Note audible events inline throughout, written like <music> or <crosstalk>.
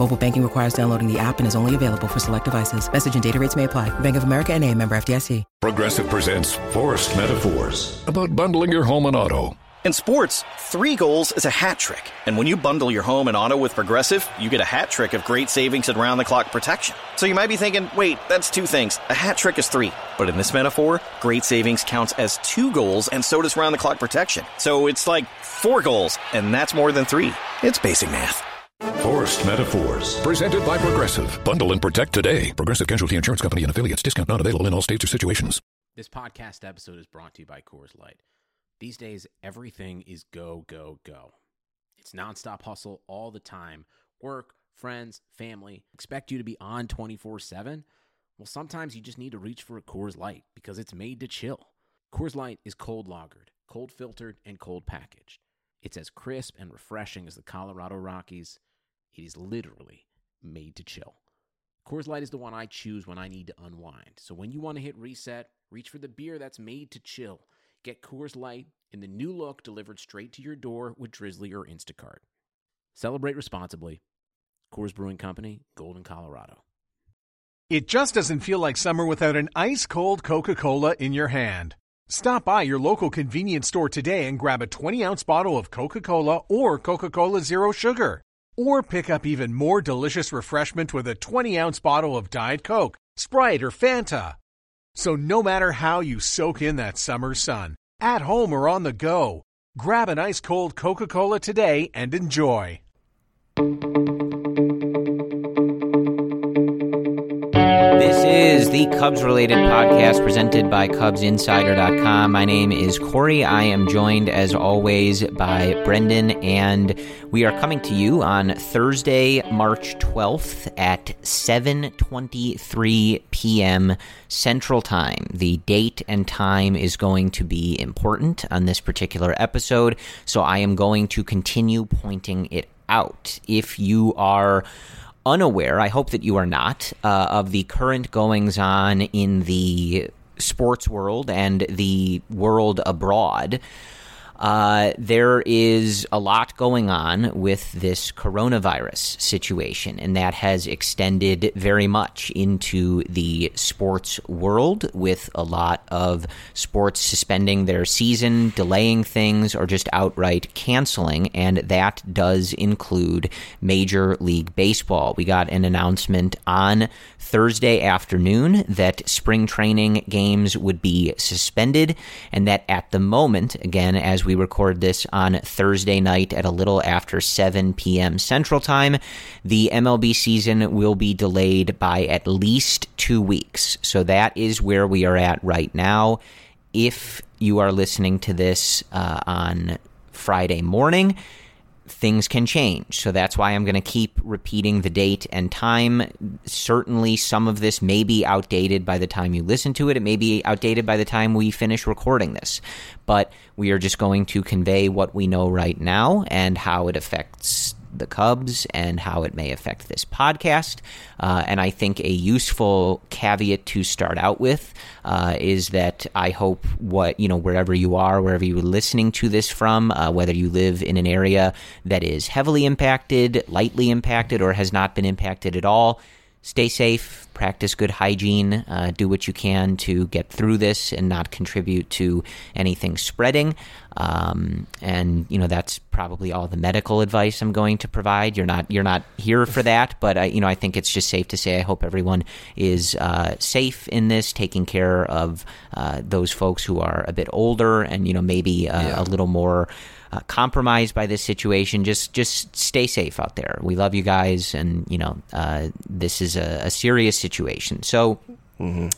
Mobile banking requires downloading the app and is only available for select devices. Message and data rates may apply. Bank of America and a member FDIC. Progressive presents Forced Metaphors about bundling your home and auto. In sports, three goals is a hat trick. And when you bundle your home and auto with Progressive, you get a hat trick of great savings and round the clock protection. So you might be thinking, wait, that's two things. A hat trick is three. But in this metaphor, great savings counts as two goals and so does round the clock protection. So it's like four goals, and that's more than three. It's basic math. Forced Metaphors. Presented by Progressive. Bundle and protect today. Progressive Casualty Insurance Company and affiliates. Discount not available in all states or situations. This podcast episode is brought to you by Coors Light. These days, everything is go, go, go. It's nonstop hustle all the time. Work, friends, family expect you to be on 24 7. Well, sometimes you just need to reach for a Coors Light because it's made to chill. Coors Light is cold lagered, cold filtered, and cold packaged. It's as crisp and refreshing as the Colorado Rockies. It is literally made to chill. Coors Light is the one I choose when I need to unwind. So when you want to hit reset, reach for the beer that's made to chill. Get Coors Light in the new look delivered straight to your door with Drizzly or Instacart. Celebrate responsibly. Coors Brewing Company, Golden, Colorado. It just doesn't feel like summer without an ice cold Coca Cola in your hand. Stop by your local convenience store today and grab a 20 ounce bottle of Coca Cola or Coca Cola Zero Sugar. Or pick up even more delicious refreshment with a 20 ounce bottle of Diet Coke, Sprite, or Fanta. So no matter how you soak in that summer sun, at home or on the go, grab an ice cold Coca Cola today and enjoy. The Cubs related podcast presented by CubsInsider.com. My name is Corey. I am joined, as always, by Brendan, and we are coming to you on Thursday, March 12th at 7.23 p.m. Central Time. The date and time is going to be important on this particular episode, so I am going to continue pointing it out. If you are unaware, I hope that you are not, uh, of the current goings on in the sports world and the world abroad. Uh, there is a lot going on with this coronavirus situation, and that has extended very much into the sports world with a lot of sports suspending their season, delaying things, or just outright canceling. And that does include Major League Baseball. We got an announcement on Thursday afternoon that spring training games would be suspended, and that at the moment, again, as we record this on Thursday night at a little after 7 p.m. Central Time, the MLB season will be delayed by at least two weeks. So that is where we are at right now. If you are listening to this uh, on Friday morning, things can change. So that's why I'm going to keep repeating the date and time. Certainly, some of this may be outdated by the time you listen to it. It may be outdated by the time we finish recording this. But we are just going to convey what we know right now and how it affects the Cubs and how it may affect this podcast. Uh, and I think a useful caveat to start out with uh, is that I hope what, you know, wherever you are, wherever you're listening to this from, uh, whether you live in an area that is heavily impacted, lightly impacted, or has not been impacted at all, stay safe practice good hygiene, uh, do what you can to get through this and not contribute to anything spreading. Um, and you know that's probably all the medical advice I'm going to provide. You're not you're not here for that, <laughs> but I, you know I think it's just safe to say I hope everyone is uh, safe in this, taking care of uh, those folks who are a bit older and you know maybe uh, yeah. a little more. Uh, compromised by this situation, just just stay safe out there. We love you guys, and you know uh, this is a, a, serious situation. So, mm-hmm.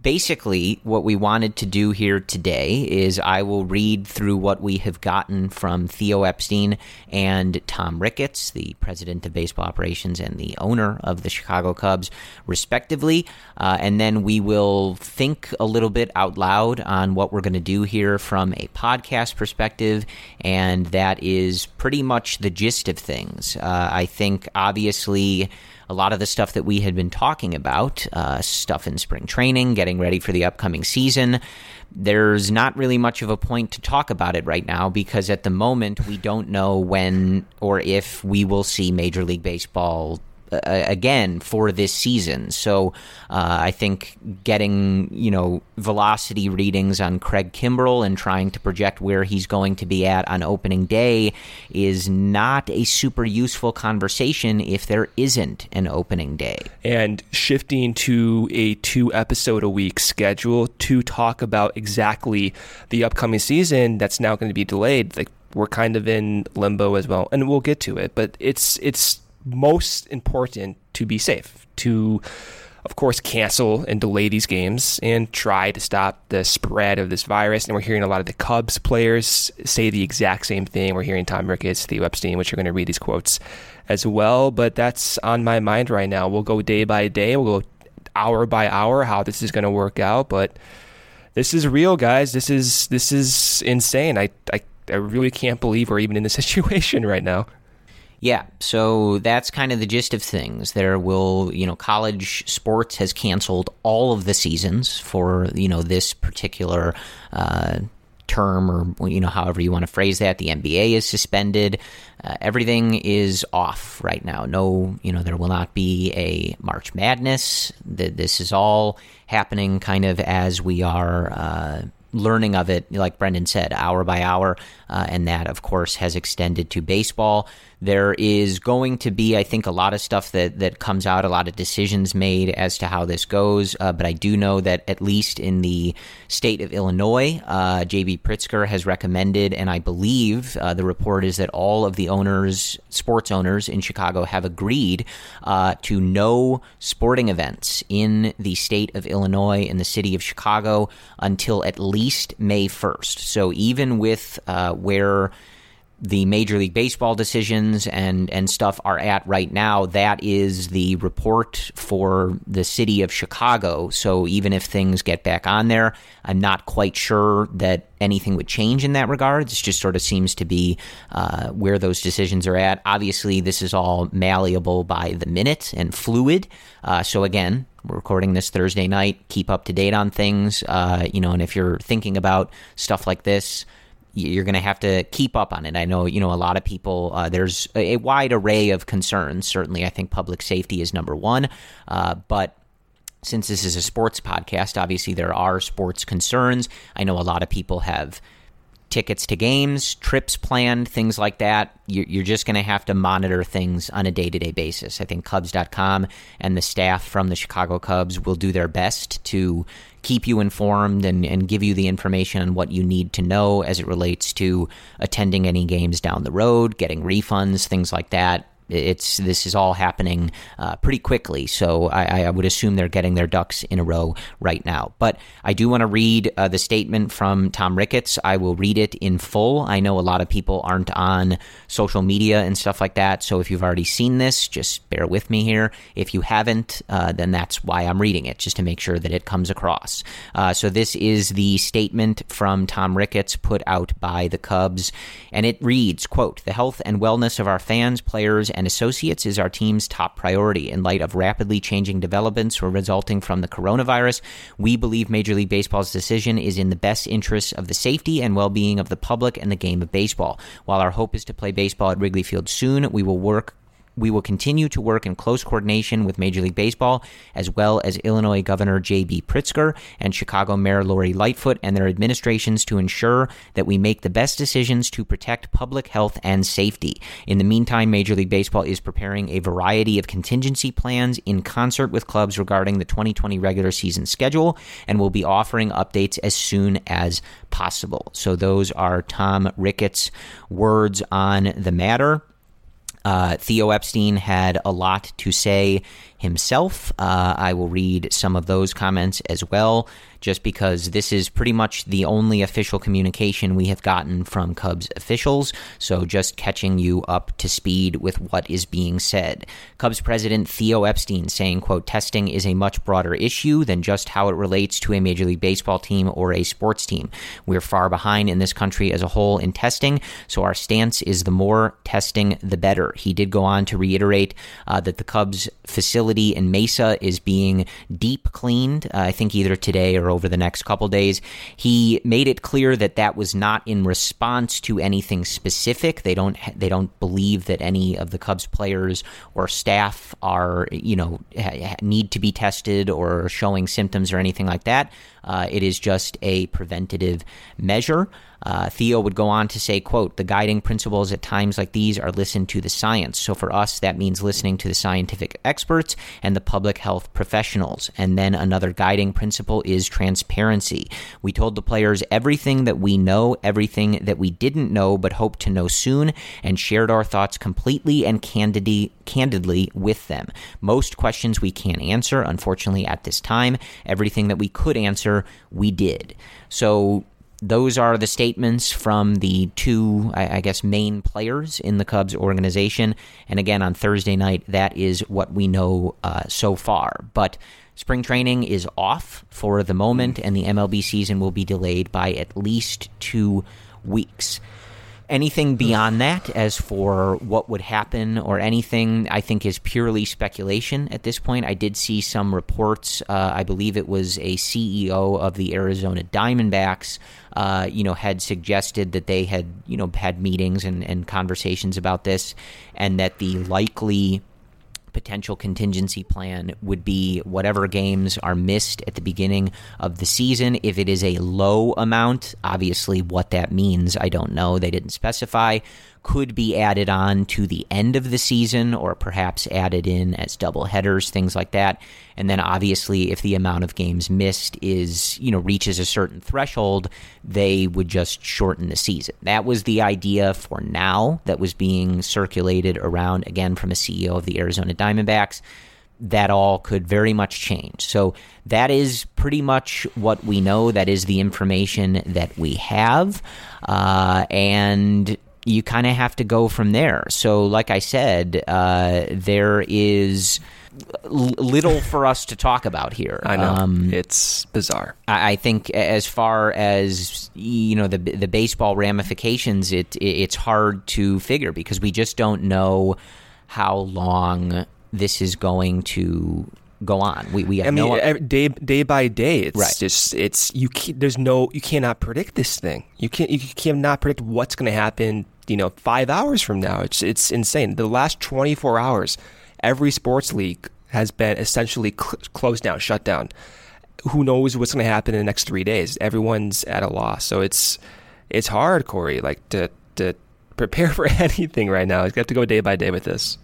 Basically, what we wanted to do here today is I will read through what we have gotten from Theo Epstein and Tom Ricketts, the president of baseball operations and the owner of the Chicago Cubs, respectively. Uh, and then we will think a little bit out loud on what we're going to do here from a podcast perspective. And that is pretty much the gist of things. Uh, I think, obviously, a lot of the stuff that we had been talking about, uh, stuff in spring training, getting ready for the upcoming season. There's not really much of a point to talk about it right now because at the moment we don't know when or if we will see Major League Baseball uh, again for this season. So uh, I think getting you know velocity readings on Craig Kimbrel and trying to project where he's going to be at on opening day is not a super useful conversation if there isn't an opening day. And shifting to a two episode a week schedule to talk about exactly the upcoming season that's now going to be delayed, like we're kind of in limbo as well, and we'll get to it. But it's it's most important to be safe, to, of course, cancel and delay these games and try to stop the spread of this virus. And we're hearing a lot of the Cubs players say the exact same thing. We're hearing Tom Ricketts, Theo Epstein, which are going to read these quotes as well. But that's on my mind right now. We'll go day by day, we'll go hour by hour how this is going to work out. But this is real, guys. This is this is insane. I, I I really can't believe we're even in this <laughs> situation right now. Yeah, so that's kind of the gist of things. There will, you know, college sports has canceled all of the seasons for, you know, this particular uh, term or, you know, however you want to phrase that. The NBA is suspended. Uh, everything is off right now. No, you know, there will not be a March Madness. This is all happening kind of as we are. Uh, learning of it, like Brendan said, hour by hour. Uh, and that, of course, has extended to baseball. There is going to be, I think, a lot of stuff that, that comes out, a lot of decisions made as to how this goes. Uh, but I do know that at least in the state of Illinois, uh, JB Pritzker has recommended, and I believe uh, the report is that all of the owners, sports owners in Chicago, have agreed uh, to no sporting events in the state of Illinois in the city of Chicago until at least May 1st. So even with uh, where the Major League Baseball decisions and and stuff are at right now. That is the report for the city of Chicago. So even if things get back on there, I'm not quite sure that anything would change in that regard. It just sort of seems to be uh, where those decisions are at. Obviously, this is all malleable by the minute and fluid. Uh, so again, we're recording this Thursday night. Keep up to date on things. Uh, you know, and if you're thinking about stuff like this you're going to have to keep up on it. I know, you know, a lot of people, uh, there's a, wide array of concerns. Certainly, I think public safety is number one. Uh, but since this is a sports podcast, obviously there are sports concerns. I know a lot of people have tickets to games, trips planned, things like that. You're just going to have to monitor things on a day to day basis. I think Cubs.com and the staff from the Chicago Cubs will do their best to keep you informed and, and give you the information on what you need to know as it relates to attending any games down the road, getting refunds, things like that it's this is all happening uh, pretty quickly. So I, I, would assume they're getting their ducks in a row right now. But I do want to read uh, the statement from Tom Ricketts. I will read it in full. I know a lot of people aren't on social media and stuff like that. So if you've already seen this, just bear with me here. If you haven't, uh, then that's why I'm reading it, just to make sure that it comes across. Uh, so this is the statement from Tom Ricketts put out by the Cubs, and it reads, "quote The health and wellness of our fans, players." And Associates is our team's top priority. In light of rapidly changing developments resulting from the coronavirus, we believe Major League Baseball's decision is in the best interests of the safety and well being of the public and the game of baseball. While our hope is to play baseball at Wrigley Field soon, we will work we will continue to work in close coordination with Major League Baseball, as well as Illinois Governor J.B. Pritzker and Chicago Mayor Lori Lightfoot and their administrations to ensure that we make the best decisions to protect public health and safety. In the meantime, Major League Baseball is preparing a variety of contingency plans in concert with clubs regarding the 2020 regular season schedule and will be offering updates as soon as possible. So, those are Tom Ricketts' words on the matter. Uh, Theo Epstein had a lot to say himself. Uh, I will read some of those comments as well just because this is pretty much the only official communication we have gotten from Cubs officials. So just catching you up to speed with what is being said. Cubs president Theo Epstein saying, quote, testing is a much broader issue than just how it relates to a Major League Baseball team or a sports team. We're far behind in this country as a whole in testing, so our stance is the more testing, the better. He did go on to reiterate uh, that the Cubs facility in Mesa is being deep cleaned, uh, I think either today or over the next couple days. He made it clear that that was not in response to anything specific. They don't they don't believe that any of the Cubs players or staff are you know need to be tested or showing symptoms or anything like that. Uh, it is just a preventative measure. Uh, Theo would go on to say, quote, the guiding principles at times like these are listen to the science. So for us, that means listening to the scientific experts and the public health professionals. And then another guiding principle is transparency. We told the players everything that we know, everything that we didn't know but hope to know soon, and shared our thoughts completely and candidly, candidly with them. Most questions we can't answer, unfortunately, at this time. Everything that we could answer, we did. So those are the statements from the two, I, guess, main players in the Cubs organization. And again, on Thursday night, that is what we know uh, so far. But spring training is off for the moment, and the MLB season will be delayed by at least two weeks. Anything beyond that, as for what would happen or anything, I think is purely speculation at this point. I did see some reports. Uh, I believe it was a CEO of the Arizona Diamondbacks, uh, you know, had suggested that they had, you know, had meetings and, and conversations about this, and that the likely potential contingency plan would be whatever games are missed at the beginning of the season. If it is a low amount, obviously what that means, I don't know. They didn't specify could be added on to the end of the season or perhaps added in as double headers, things like that. And then obviously if the amount of games missed is, you know, reaches a certain threshold, they would just shorten the season. That was the idea for now that was being circulated around again from a CEO of the Arizona Diamondbacks that all could very much change. So that is pretty much what we know. That is the information that we have. Uh, and you kind of have to go from there. So, like I said, uh, there is little for us to talk about here. I know um, it's bizarre. I, I, think as far as you know the the baseball ramifications, it, it it's hard to figure because we just don't know how long this is going to go on. We we have I mean, no day day by day. It's right. just it's you. There's no you cannot predict this thing. You can't you cannot predict what's going to happen. You know, five hours from now. It's it's insane. The last 24 hours, every sports league has been essentially cl- closed down, shut down. Who knows what's going to happen in the next three days? Everyone's at a loss. So it's it's hard, Corey. Like to to prepare <laughs> for anything right now. He's got to go day by day with this.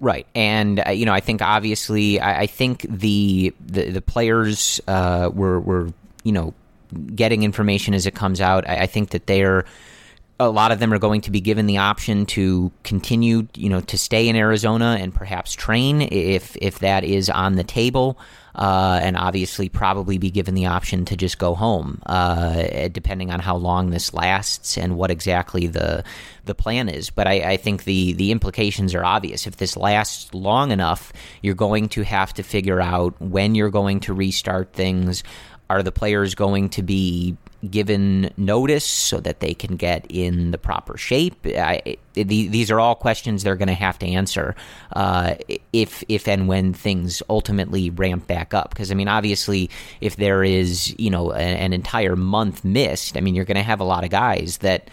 Right, and uh, you know, I think obviously, I, I think the the, the players uh, were were you know getting information as it comes out. I, I think that they're a lot of them are going to be given the option to continue, you know, to stay in Arizona and perhaps train if if that is on the table, uh, and obviously probably be given the option to just go home, uh, depending on how long this lasts and what exactly the the plan is. But I, I think the the implications are obvious. If this lasts long enough, you're going to have to figure out when you're going to restart things. Are the players going to be given notice so that they can get in the proper shape? I, these are all questions they're going to have to answer uh, if if and when things ultimately ramp back up. Because I mean, obviously, if there is you know an entire month missed, I mean, you're going to have a lot of guys that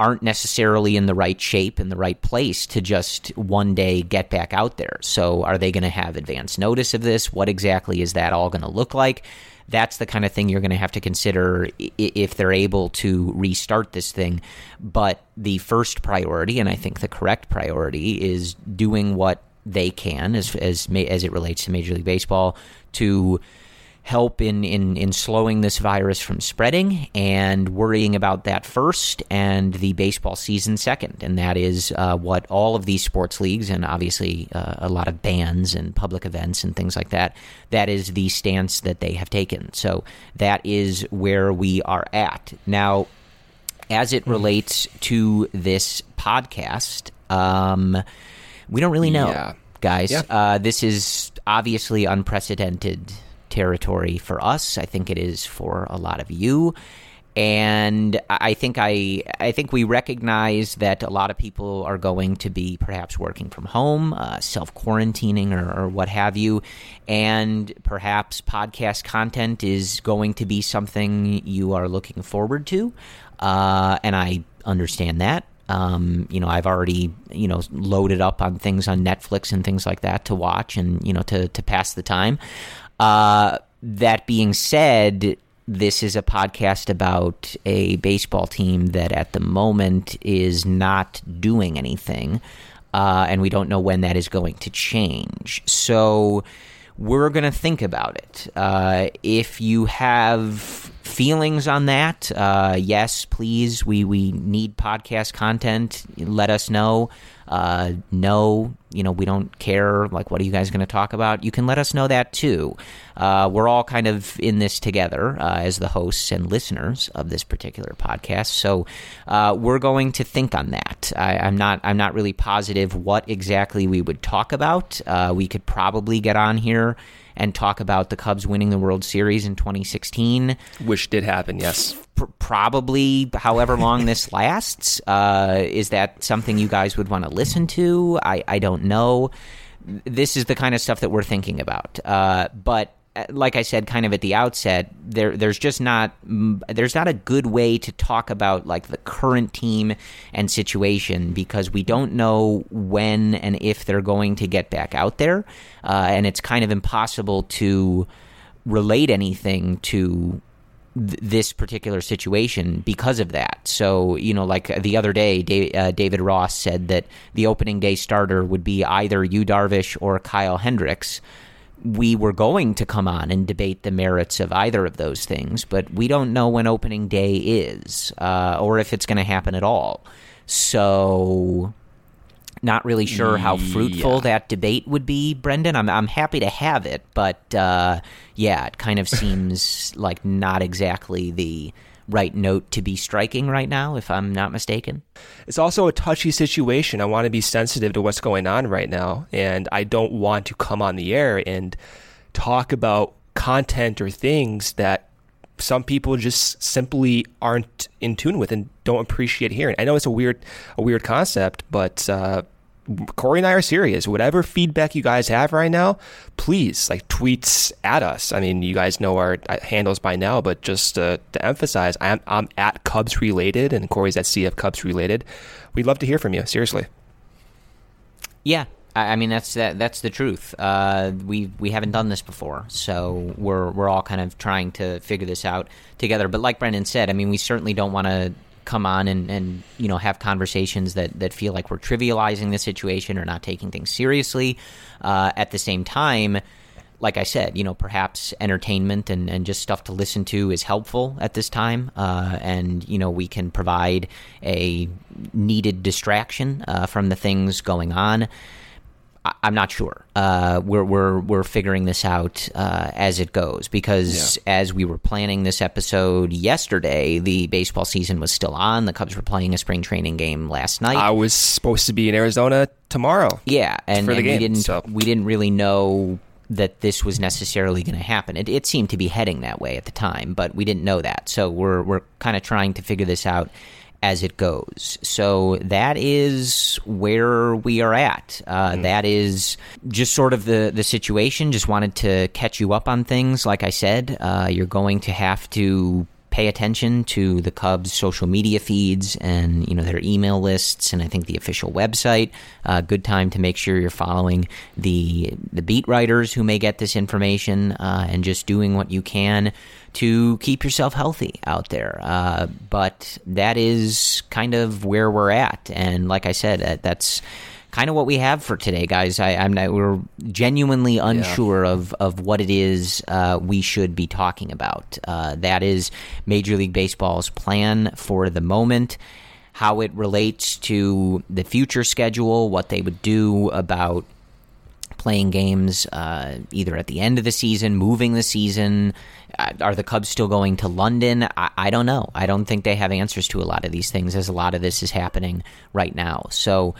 aren't necessarily in the right shape in the right place to just one day get back out there. So, are they going to have advance notice of this? What exactly is that all going to look like? That's the kind of thing you're going to have to consider if they're able to restart this thing. But the first priority, and I think the correct priority, is doing what they can as as as it relates to Major League Baseball to help in, in, in slowing this virus from spreading and worrying about that first and the baseball season second. And that is uh, what all of these sports leagues and obviously uh, a lot of bands and public events and things like that, that is the stance that they have taken. So that is where we are at. Now, as it hmm. relates to this podcast, um, we don't really know, yeah. guys. Yeah. Uh, this is obviously unprecedented territory for us. I think it is for a lot of you. And I think I I think we recognize that a lot of people are going to be perhaps working from home, uh, self quarantining, or, or what have you, and perhaps podcast content is going to be something you are looking forward to. Uh, and I understand that. Um, you know, I've already you know loaded up on things on Netflix and things like that to watch and you know to to pass the time. Uh, that being said, this is a podcast about a baseball team that at the moment is not doing anything, uh, and we don't know when that is going to change. So we're going to think about it. Uh, if you have feelings on that, uh, yes, please. We we need podcast content. Let us know uh, no, you know, we don't care. Like, what are you guys going to talk about? You can let us know that too. Uh, we're all kind of in this together uh, as the hosts and listeners of this particular podcast. So uh, we're going to think on that. I, am not. I'm not really positive what exactly we would talk about. Uh, we could probably get on here and talk about the Cubs winning the World Series in 2016, which did happen. Yes, probably. However long this <laughs> lasts, uh, is that something you guys would want to listen to? I I don't know. This is the kind of stuff that we're thinking about. Uh, but like I said, kind of at the outset, there there's just not there's not a good way to talk about like the current team and situation because we don't know when and if they're going to get back out there, uh, and it's kind of impossible to relate anything to this particular situation because of that. So, you know, like the other day, uh, David Ross said that the opening day starter would be either Yu Darvish or Kyle Hendricks we were going to come on and debate the merits of either of those things, but we don't know when opening day is uh, or if it's going to happen at all. So, not really sure how fruitful yeah. that debate would be, Brendan. I'm I'm happy to have it, but uh, yeah, it kind of seems like not exactly the right note to be striking right now, if I'm not mistaken. It's also a touchy situation. I want to be sensitive to what's going on right now, and I don't want to come on the air and talk about content or things that some people just simply aren't in tune with and don't appreciate hearing. I know it's a weird, a weird concept, but uh, Corey and I are serious. Whatever feedback you guys have right now, please like tweets at us. I mean, you guys know our uh, handles by now, but just uh, to emphasize, I'm, I'm at Cubs related and Corey's at CF Cubs related. We'd love to hear from you. Seriously. Yeah, I mean that's that, that's the truth. Uh, we we haven't done this before, so we're we're all kind of trying to figure this out together. But like Brendan said, I mean, we certainly don't want to come on and, and you know have conversations that, that feel like we're trivializing the situation or not taking things seriously. Uh, at the same time, like I said, you know, perhaps entertainment and, and just stuff to listen to is helpful at this time. Uh, and, you know, we can provide a needed distraction uh, from the things going on. I'm not sure. Uh, we're we're we're figuring this out uh, as it goes because yeah. as we were planning this episode yesterday, the baseball season was still on. The Cubs were playing a spring training game last night. I was supposed to be in Arizona tomorrow. Yeah, and, for the and game, we didn't so. we didn't really know that this was necessarily going to happen. It, it seemed to be heading that way at the time, but we didn't know that. So we're we're kind of trying to figure this out as it goes. So that is where we are at. Uh, mm. That is just sort of the, the situation. Just wanted to catch you up on things. Like I said, uh, you're going to have to pay attention to the Cubs' social media feeds and you know their email lists, and I think the official website. Uh, good time to make sure you're following the the beat writers who may get this information, uh, and just doing what you can to keep yourself healthy out there. Uh, but that is kind of where we're at, and like I said, that's kind of what we have for today, guys. I, am we're genuinely unsure yeah. of of what it is uh, we should be talking about. Uh, that is Major League Baseball's plan for the moment. How it relates to the future schedule, what they would do about playing games uh, either at the end of the season, moving the season. Uh, are the Cubs still going to London? I, I, don't know. I don't think they have answers to a lot of these things as a lot of this is happening right now. So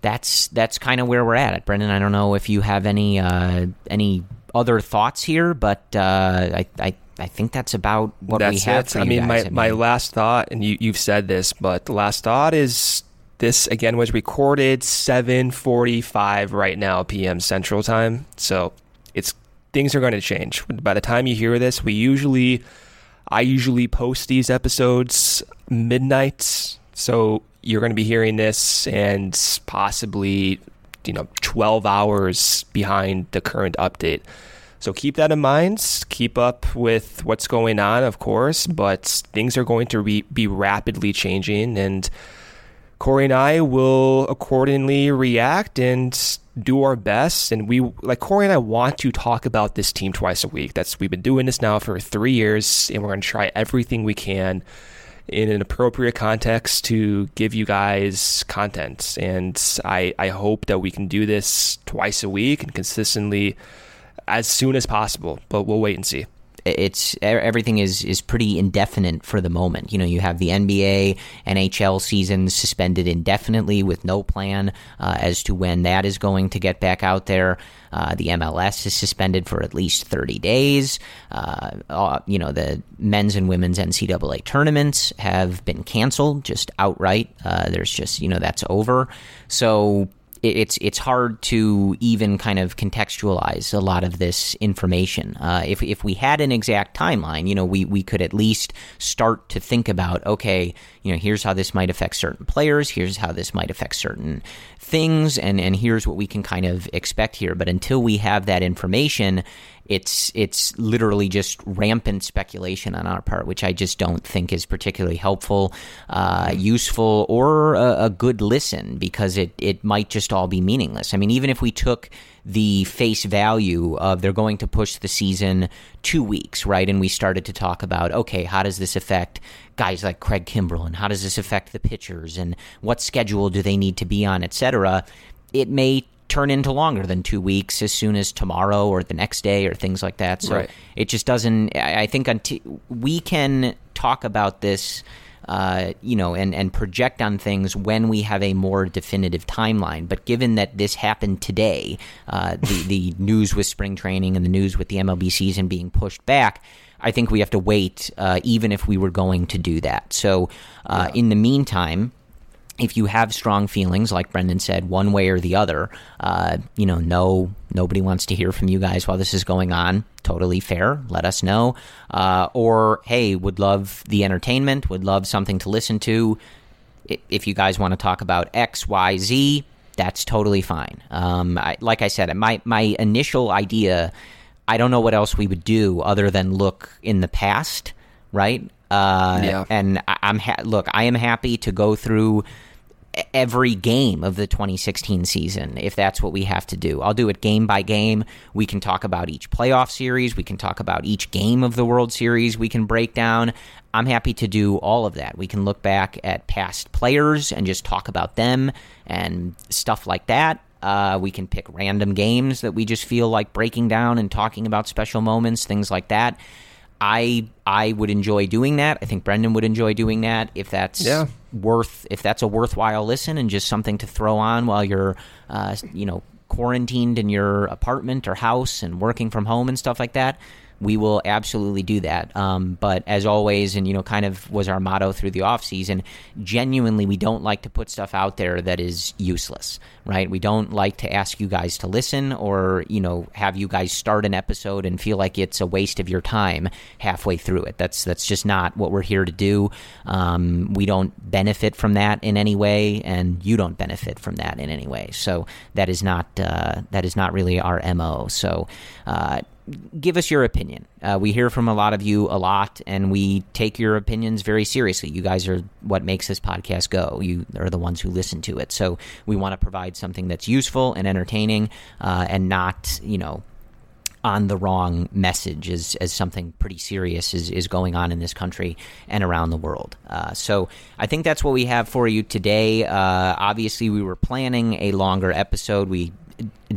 that's that's kind of where we're at. Brendan, I don't know if you have any uh, any other thoughts here, but uh, I, I I think that's about what that's we have. I mean, guys. my I mean, my last thought, and you you've said this, but the last thought is this again was recorded 7:45 right now p.m. Central Time. So it's things are going to change. By the time you hear this, we usually I usually post these episodes midnight. So you're going to be hearing this and possibly, you know, 12 hours behind the current update. So keep that in mind. Keep up with what's going on, of course, but things are going to re- be rapidly changing, and Corey and I will accordingly react and do our best. And we, like Corey and I, want to talk about this team twice a week. That's we've been doing this now for three years, and we're going to try everything we can in an appropriate context to give you guys content. And I, I hope that we can do this twice a week and consistently as soon as possible, but we'll wait and see it's everything is is pretty indefinite for the moment. You know, you have the NBA, NHL season suspended indefinitely with no plan uh, as to when that is going to get back out there. Uh, the MLS is suspended for at least 30 days. Uh, uh, you know, the men's and women's NCAA tournaments have been canceled just outright. Uh, there's just, you know, that's over. So it's it's hard to even kind of contextualize a lot of this information. Uh, if if we had an exact timeline, you know, we we could at least start to think about okay, you know, here's how this might affect certain players, here's how this might affect certain things, and and here's what we can kind of expect here. But until we have that information, it's it's literally just rampant speculation on our part, which I just don't think is particularly helpful, uh, useful, or a, a, good listen because it it might just all be meaningless. I mean, even if we took the face value of they're going to push the season two weeks, right, and we started to talk about okay, how does this affect guys like Craig Kimbrel, and how does this affect the pitchers, and what schedule do they need to be on, etc. It may turn into longer than two weeks as soon as tomorrow or the next day or things like that. So right. it just doesn't. I think until we can talk about this. Uh, you know, and, and project on things when we have a more definitive timeline. But given that this happened today, uh, the, the <laughs> news with spring training and the news with the MLB season being pushed back, I think we have to wait, uh, even if we were going to do that. So, uh, yeah. in the meantime, if you have strong feelings, like Brendan said, one way or the other, uh, you know, no, nobody wants to hear from you guys while this is going on. Totally fair. Let us know. Uh, or, hey, would love the entertainment, would love something to listen to. If you guys want to talk about X, Y, Z, that's totally fine. Um, I, like I said, my, my initial idea, I don't know what else we would do other than look in the past, right? Uh, yeah. And I, am ha- look, I am happy to go through every game of the 2016 season if that's what we have to do. I'll do it game by game. We can talk about each playoff series, we can talk about each game of the World Series, we can break down. I'm happy to do all of that. We can look back at past players and just talk about them and stuff like that. Uh, we can pick random games that we just feel like breaking down and talking about special moments, things like that. I I would enjoy doing that. I think Brendan would enjoy doing that if that's yeah. Worth if that's a worthwhile listen and just something to throw on while you're uh, you know quarantined in your apartment or house and working from home and stuff like that. We will absolutely do that. Um, but as always, and you know, kind of was our motto through the off season. Genuinely, we don't like to put stuff out there that is useless, right? We don't like to ask you guys to listen or you know have you guys start an episode and feel like it's a waste of your time halfway through it. That's that's just not what we're here to do. Um, we don't benefit from that in any way, and you don't benefit from that in any way. So that is not uh, that is not really our mo. So. Uh, give us your opinion. Uh, we hear from a lot of you a lot, and we take your opinions very seriously. You guys are what makes this podcast go. You are the ones who listen to it. So we want to provide something that's useful and entertaining, uh, and not, you know, on the wrong message as, as something pretty serious is, is going on in this country and around the world. Uh, so I think that's what we have for you today. Uh, obviously, we were planning a longer episode. We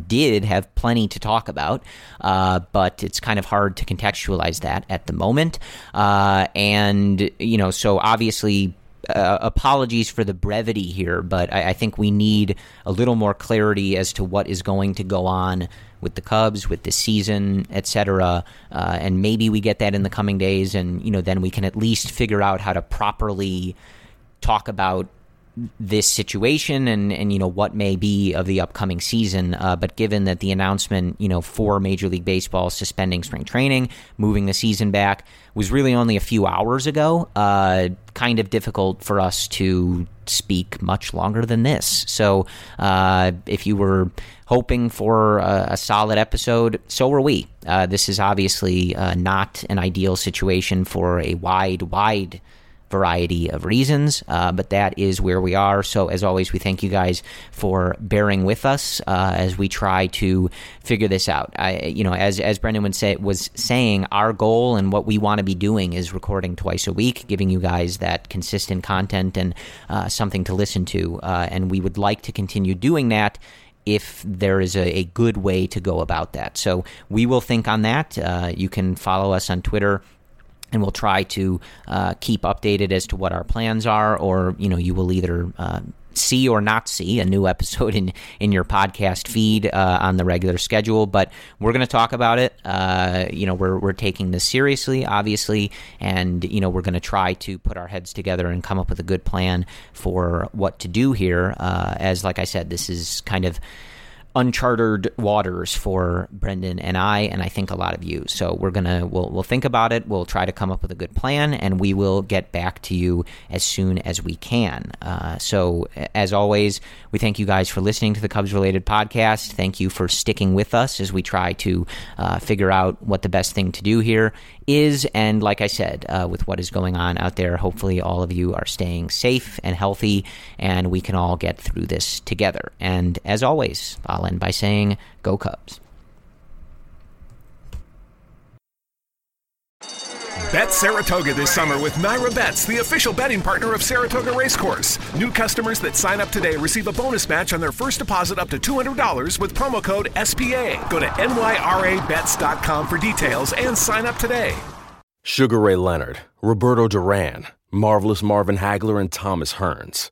did have plenty to talk about, uh, but it's kind of hard to contextualize that at the moment. Uh, and, you know, so obviously. Uh, apologies for the brevity here, but I, I, think we need a little more clarity as to what is going to go on with the Cubs, with the season, etc. Uh, and maybe we get that in the coming days, and you know, then we can at least figure out how to properly talk about this situation and, and you know what may be of the upcoming season. Uh, but given that the announcement, you know, for Major League Baseball suspending spring training, moving the season back, was really only a few hours ago, uh, kind of difficult for us to speak much longer than this. So uh, if you were hoping for a, a, solid episode, so were we. Uh, this is obviously uh, not an ideal situation for a wide, wide variety of reasons, uh, but that is where we are. So, as always, we thank you guys for bearing with us uh, as we try to figure this out. I, you know, as as Brendan would say, was saying, our goal and what we want to be doing is recording twice a week, giving you guys that consistent content and uh, something to listen to, uh, and we would like to continue doing that if there is a, a, good way to go about that. So we will think on that. Uh, you can follow us on Twitter and we'll try to uh, keep updated as to what our plans are, or you know, you will either uh, see or not see a new <laughs> episode in in your podcast feed uh, on the regular schedule. But we're going to talk about it. Uh, you know, we're we're taking this seriously, obviously, and you know, we're going to try to put our heads together and come up with a good plan for what to do here. Uh, as like I said, this is kind of uncharted waters for Brendan and I, and I think a lot of you. So we're gonna we'll we'll think about it. We'll try to come up with a good plan, and we will get back to you as soon as we can. Uh, so as always, we thank you guys for listening to the Cubs related podcast. Thank you for sticking with us as we try to uh, figure out what the best thing to do here is. And like I said, uh, with what is going on out there, hopefully all of you are staying safe and healthy, and we can all get through this together. And as always, end by saying, Go Cubs. Bet Saratoga this summer with NYRA Bets, the official betting partner of Saratoga Racecourse. New customers that sign up today receive a bonus match on their first deposit up to $200 with promo code SPA. Go to nyrabets.com for details and sign up today. Sugar Ray Leonard, Roberto Duran, Marvelous Marvin Hagler, and Thomas Hearns.